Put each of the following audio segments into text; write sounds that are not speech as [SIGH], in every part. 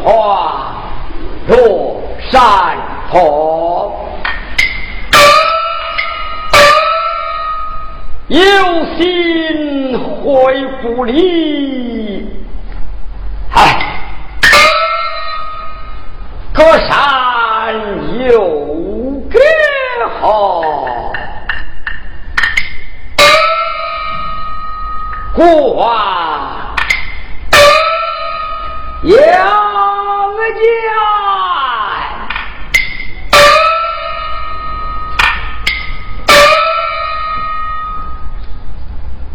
风华落山坡。有心回故里，唉，隔山有隔河。古话杨见，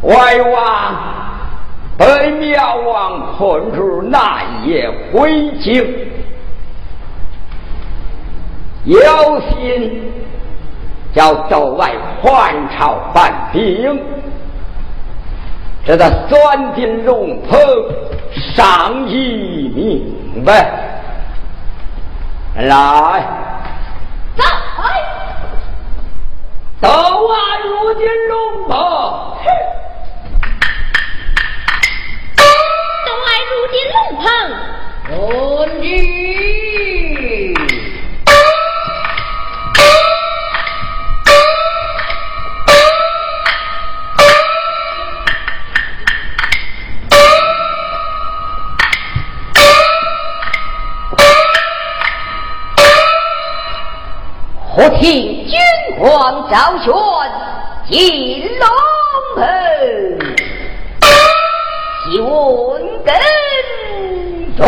外王被庙王困住，那夜回京，有心叫走外换朝犯兵。这个钻进龙棚，上一明白。来，走！都啊，如今龙婆。都爱如今龙鹏。遵旨。我听君王赵宣进龙门，问跟着。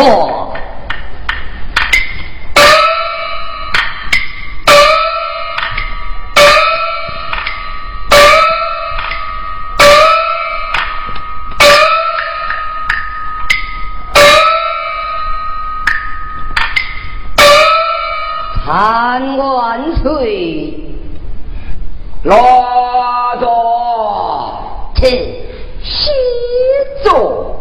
参万岁，落座，臣谢座。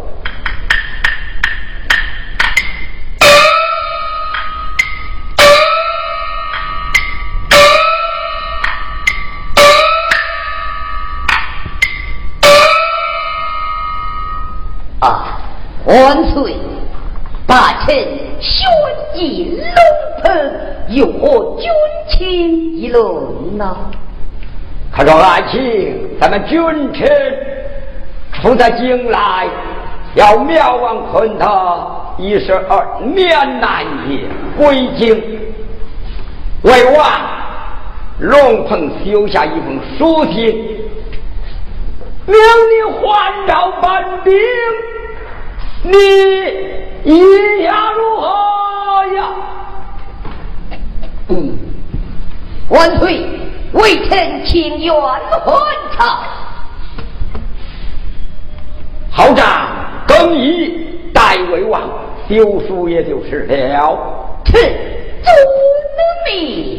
啊，万岁！大臣宣进龙棚，有何军情议论呢？他说爱卿，咱们君臣出在京来，要苗王困他一十二面难也归京。为王龙鹏修下一封书信，命你还朝班兵，你。意下如何呀？万岁，微臣请愿还朝。好长更衣，代为王，丢书也就是了。臣遵命。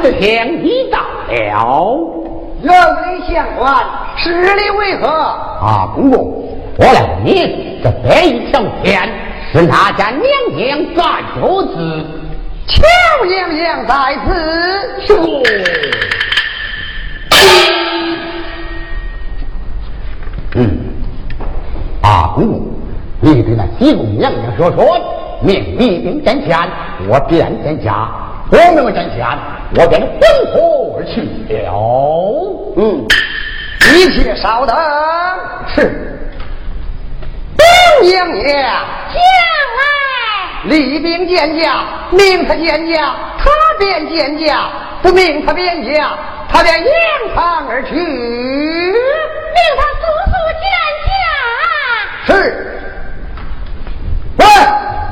上，安德祥已到了。原位相官，事理为何？啊，公公，我来问你，这白一条天是哪家娘娘在主子？乔娘娘在此。是。嗯，啊，公公，你对那西宫娘娘说说，命一兵见前，我便见家；我没有见前，我便奔火而去了。嗯，一切稍等。是。娘娘，将来李兵见驾，命他见驾，他便见驾；不命他便驾，他便扬长而去。命他速速见驾。是。喂，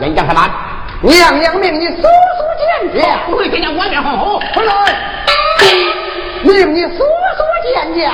演讲什么？娘娘命你速速见驾。不会给娘外面好。回来。[LAUGHS] 命你速速见驾。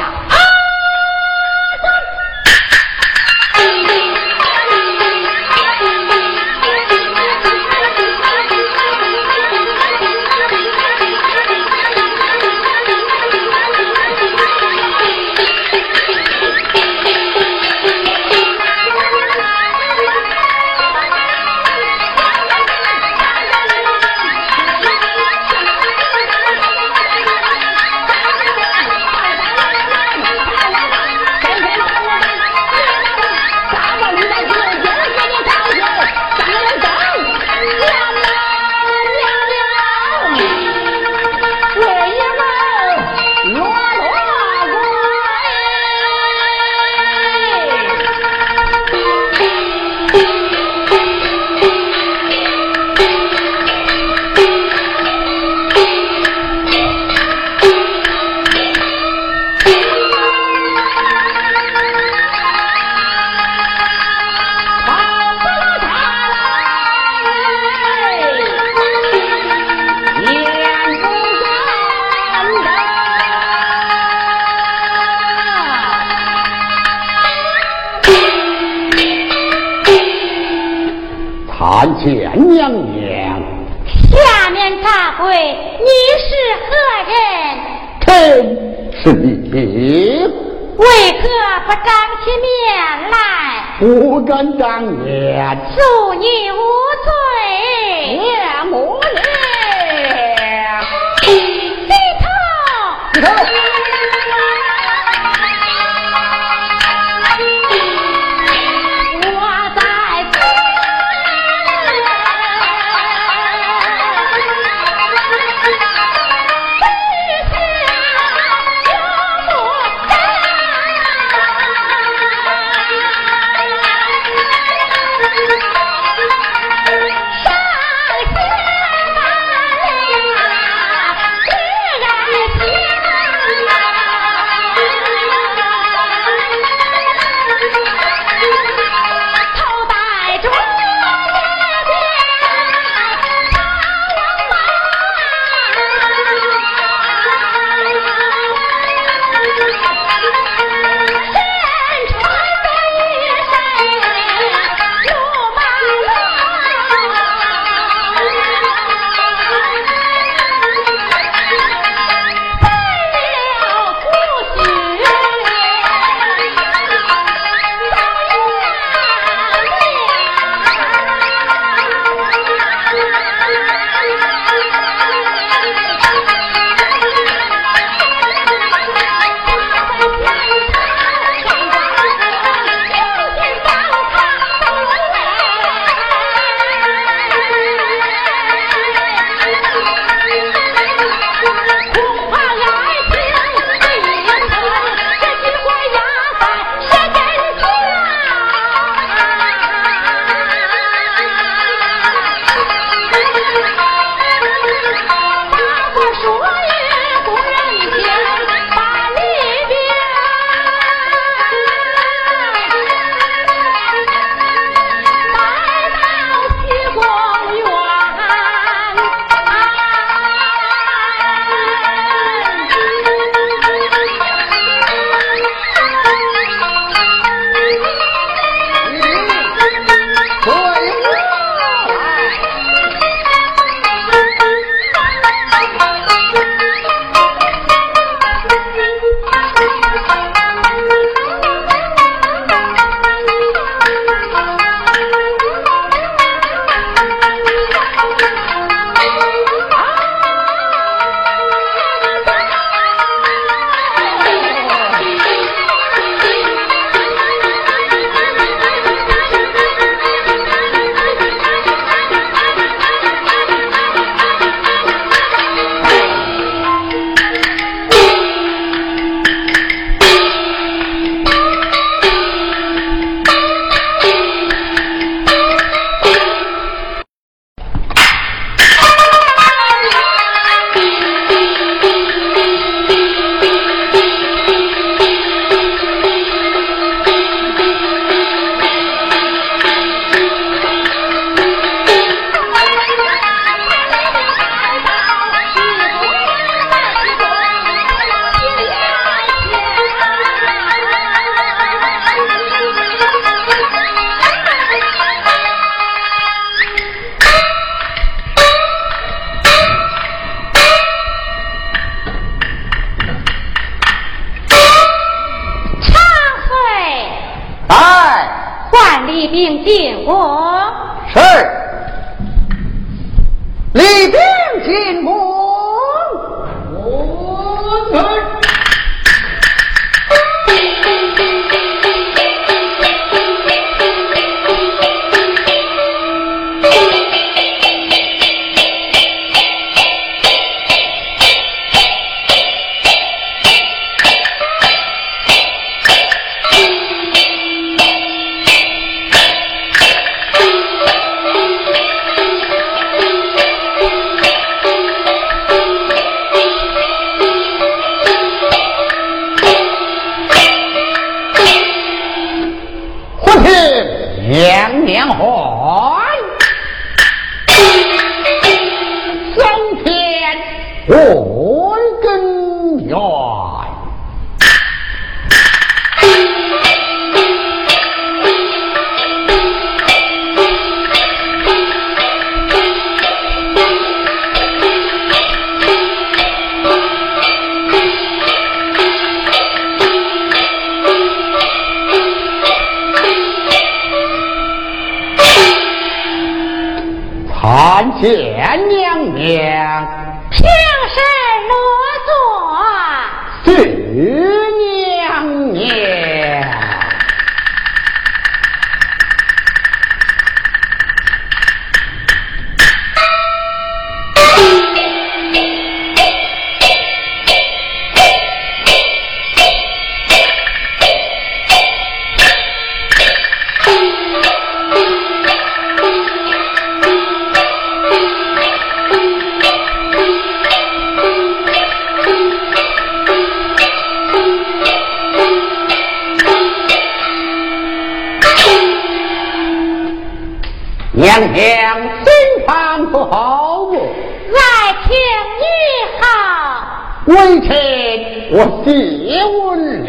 臣我谢问了。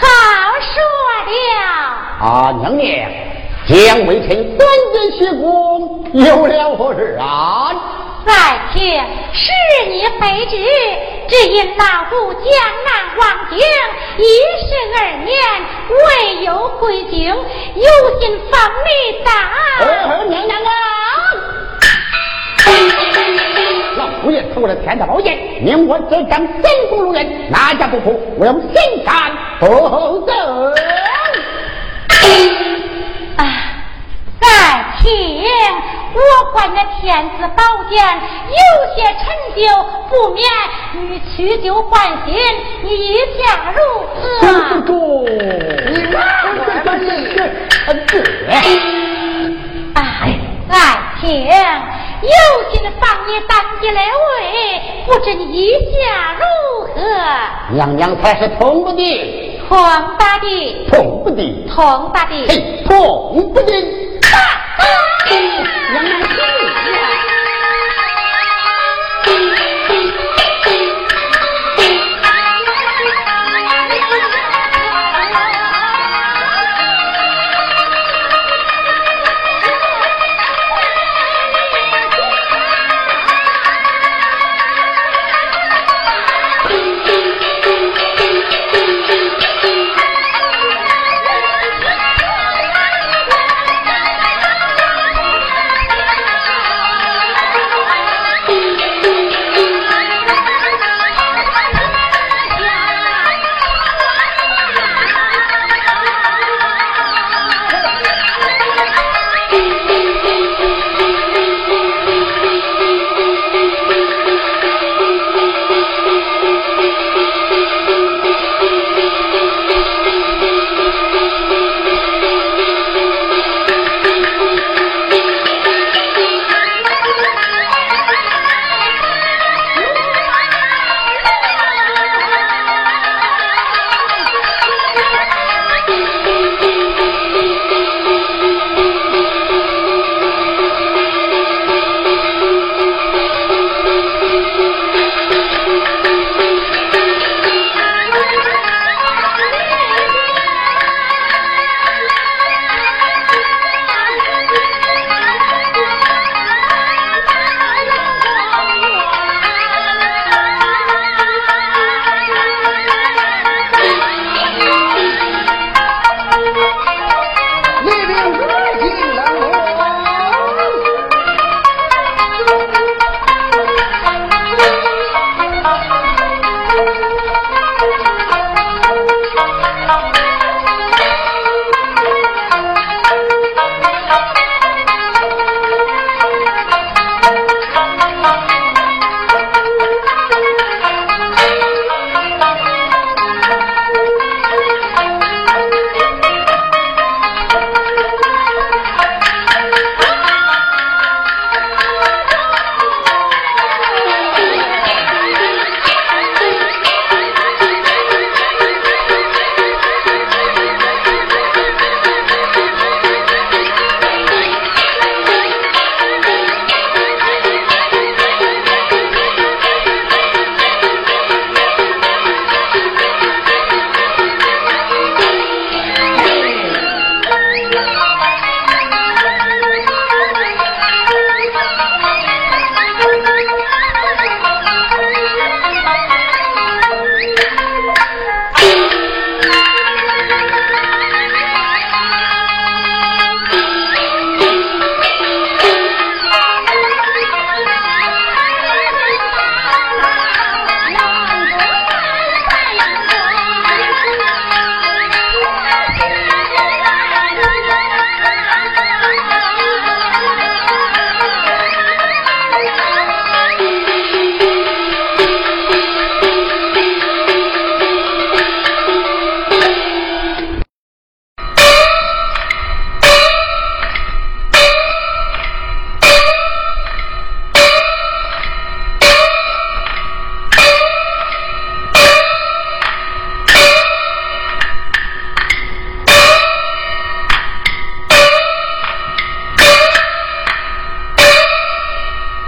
好说了。啊，娘娘，将微臣短剑谢功，有了何事啊？在天，是你非旨，只因老夫江南望京，一十二年未有归京，有心放你打。娘娘啊！[LAUGHS] 老夫爷偷了天的宝剑，命我这张神功路人，哪家不服？我要审斩后奏。啊！在听，我怀那天子宝剑有些陈旧，不免欲取旧换新，一下如何？主公，你哪管这哎，再听，有心放你当地来位，不知你意下如何？娘娘才是痛不的，痛大的，痛不的，痛大的，嘿，痛不的。娘娘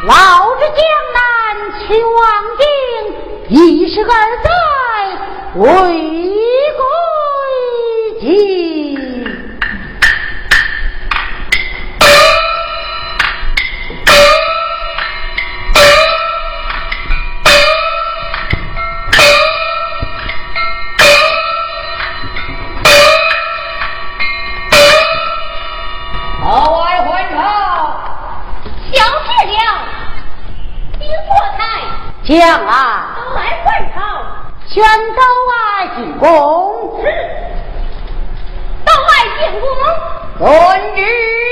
老子江南去望京，一十二载为国。宣都外进宫。是，都外进宫。遵旨。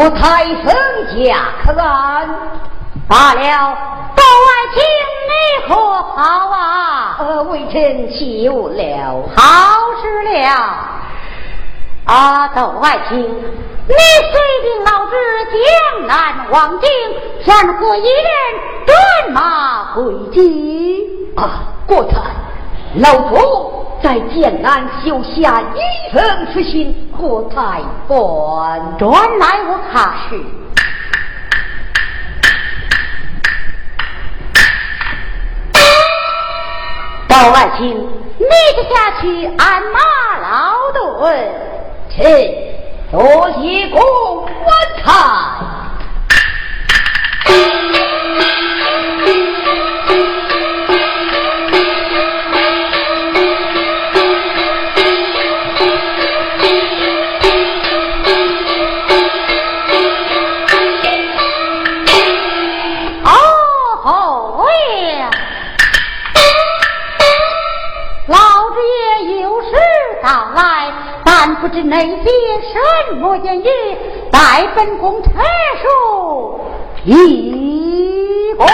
国太僧驾可安？罢了，窦爱卿你可好啊？呃，微臣休了。好事了。啊，窦爱卿，你随兵老子江南望京，然何一人断马回京？啊，国太，老夫在江南修下一份此心，国太管转来我看。去。包爱卿，你就下去鞍马劳顿。臣多谢公文台。不知那些什么言语，待本宫陈述一个。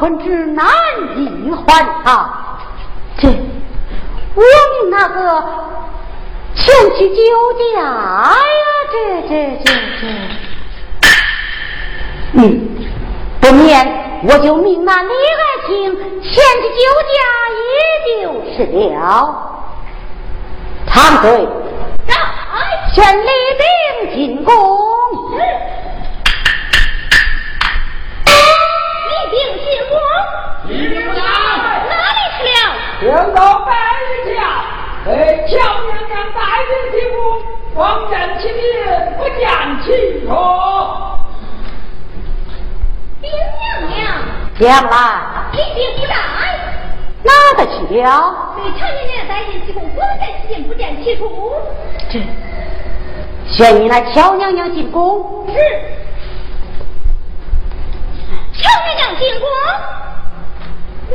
困之难以还朝。这我们那个前去酒家呀，这这这这，嗯，不免我就命那李爱卿前去酒家，也就是了。长队。全力兵进攻！去了？听到百日家，哎，乔娘娘带兵进攻，望见其人不见其人。兵娘娘，将来一兵不在，哪个去了？对乔娘娘带兵进攻，我在此间不见其处。这。宣你那乔娘娘进宫。是。乔娘娘进宫。我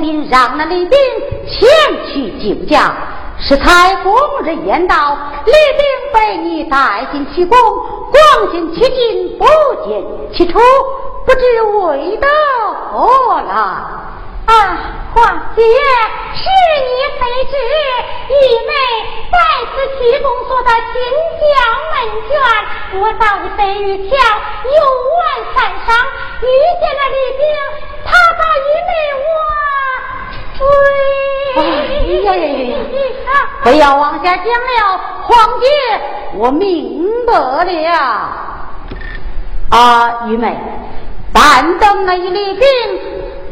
心让那李斌前去救驾，是才公人言道，李斌被你带进其宫，光进其进，不见其出，不知为的何来？啊，皇姐，是你非知，玉妹在此启宫做的金将门卷，我到北玉桥游玩山上，遇见了李炳。他把玉梅我追，不要往下讲了，皇姐，我明白了。啊，玉梅，但等那一李兵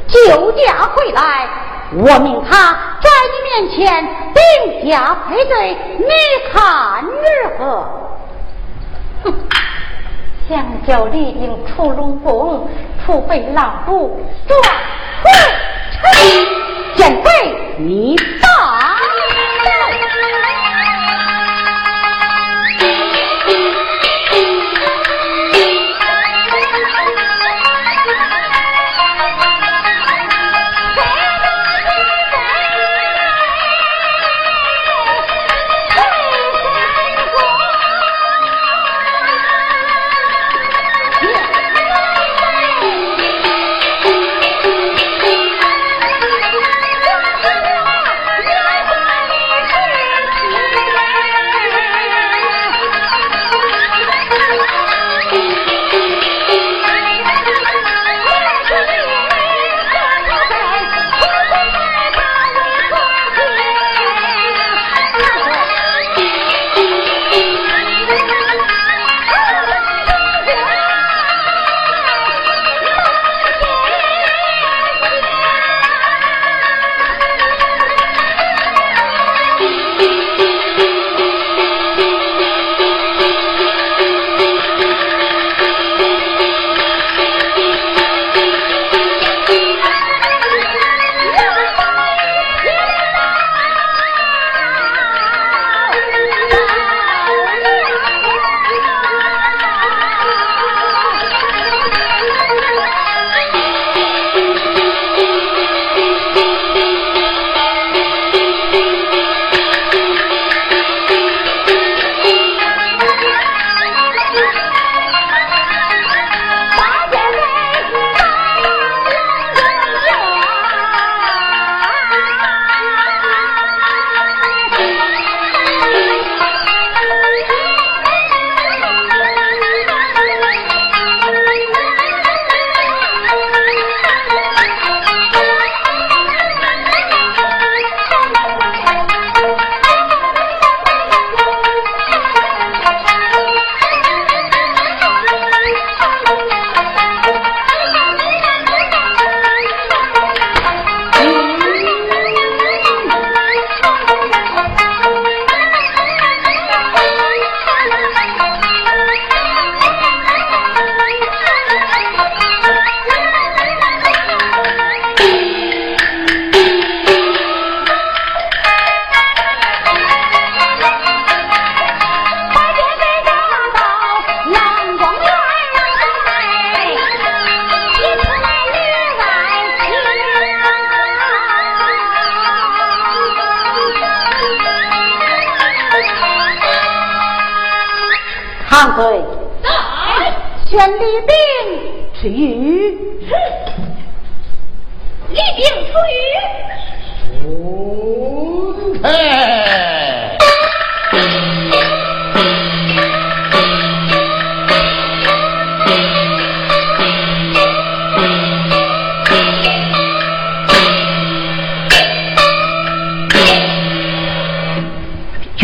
救驾回来，我命他在你面前顶驾配对，你看如何？哼。想叫李靖出龙宫，除非老主转回城，见鬼你打。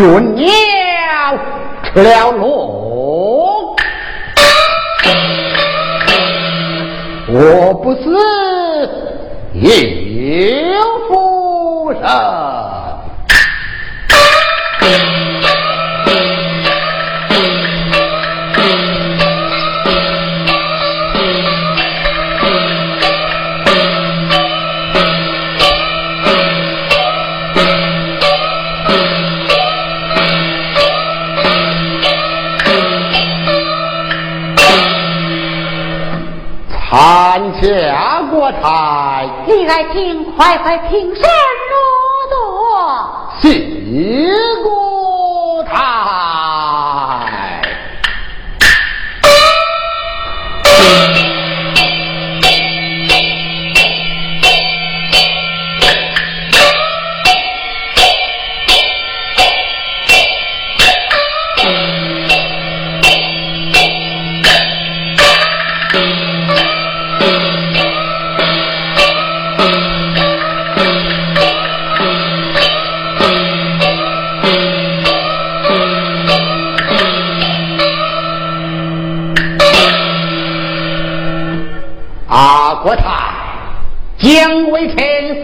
准鸟吃了龙，台，李爱卿，快快平身落座。谢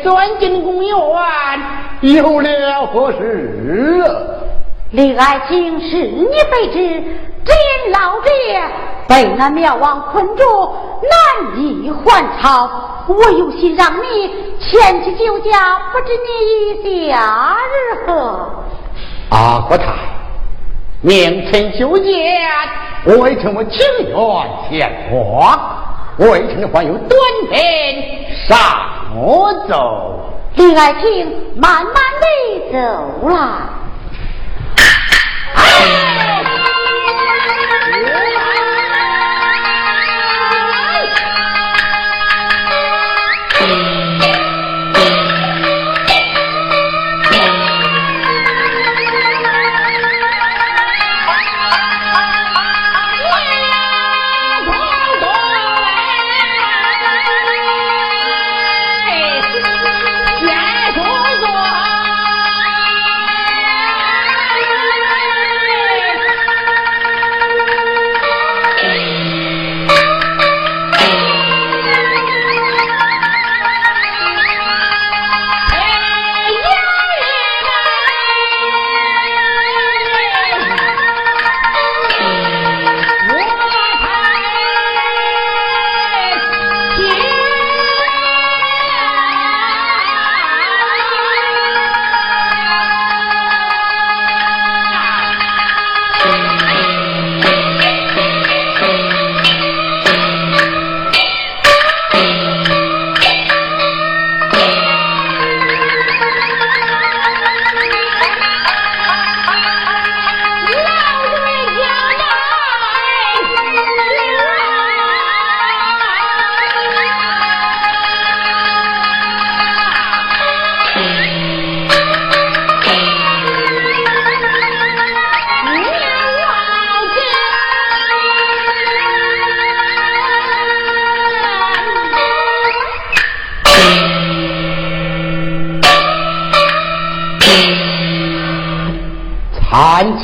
钻进公园，有了何事？李爱卿是你非之，只因老爹被那庙王困住，难以还朝。我有心让你前去救驾，不知你意下如何？阿国太，命臣救驾，为臣我情愿前往。为臣还有短篇上奏。李爱卿慢慢的走来。参 [LAUGHS]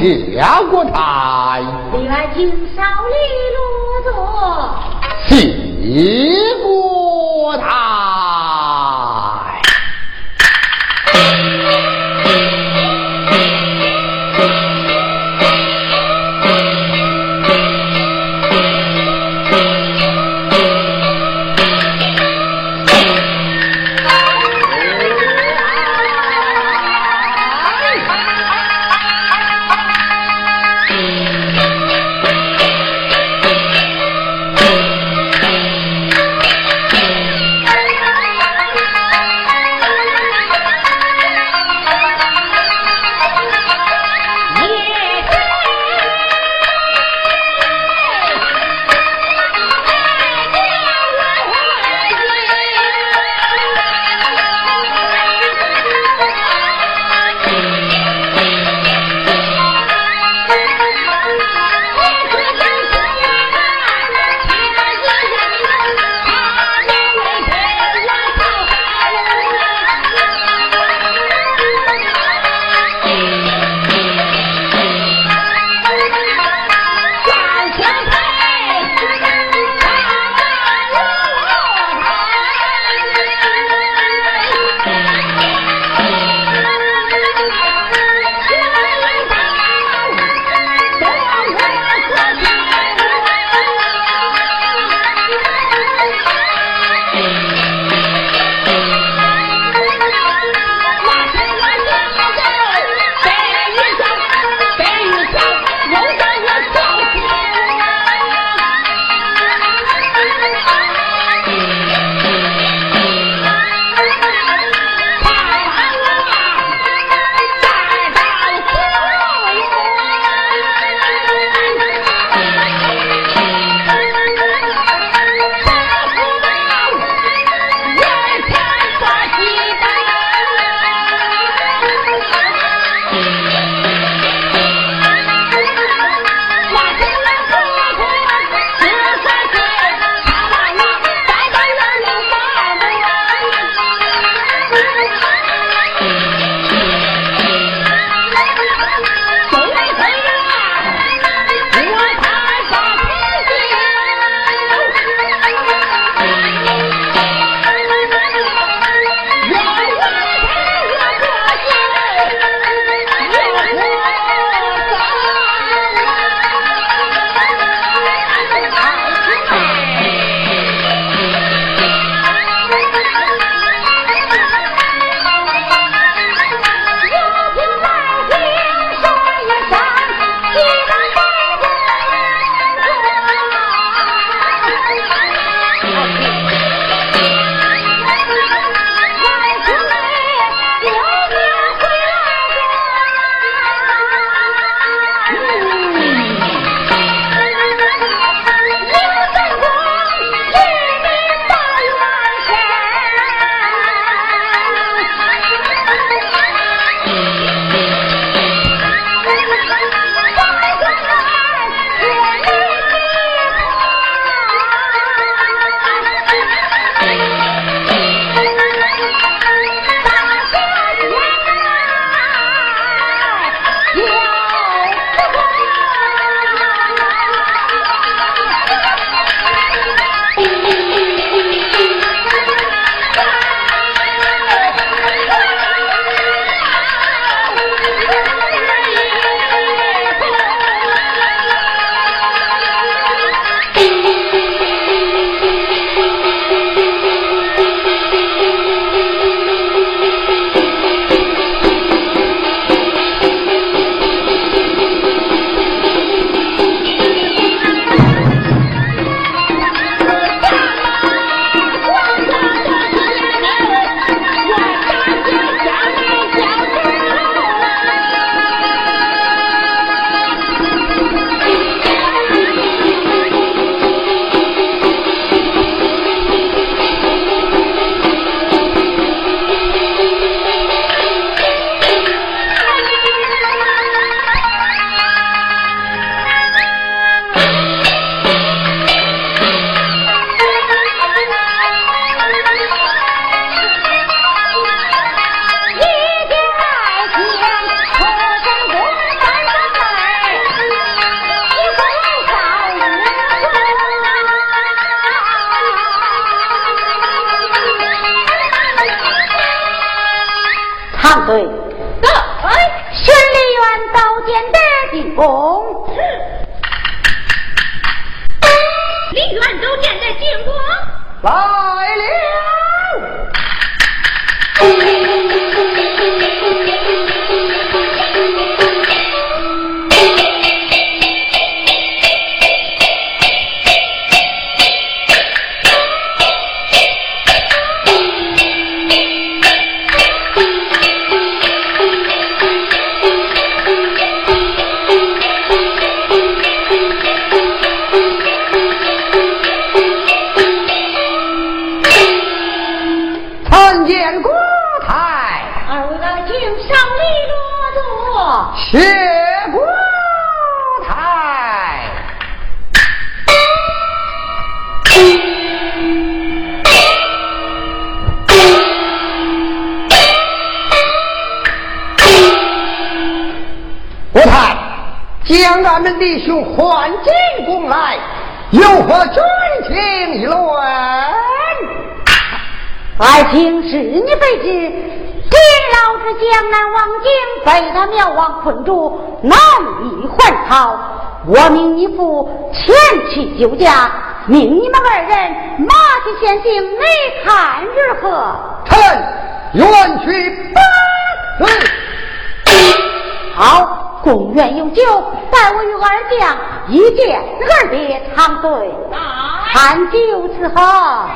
加国台，你来听少里落座。谢国台。将俺们弟兄换进宫来，有何军情议论？爱卿是你非知。今老子江南王景被他苗王困住，难以还朝。我命你父前去救驾，命你们二人马去先行，你看如何？臣愿去八岁。好，公园有酒，待我与二将一见二别长醉，啊，看酒伺候。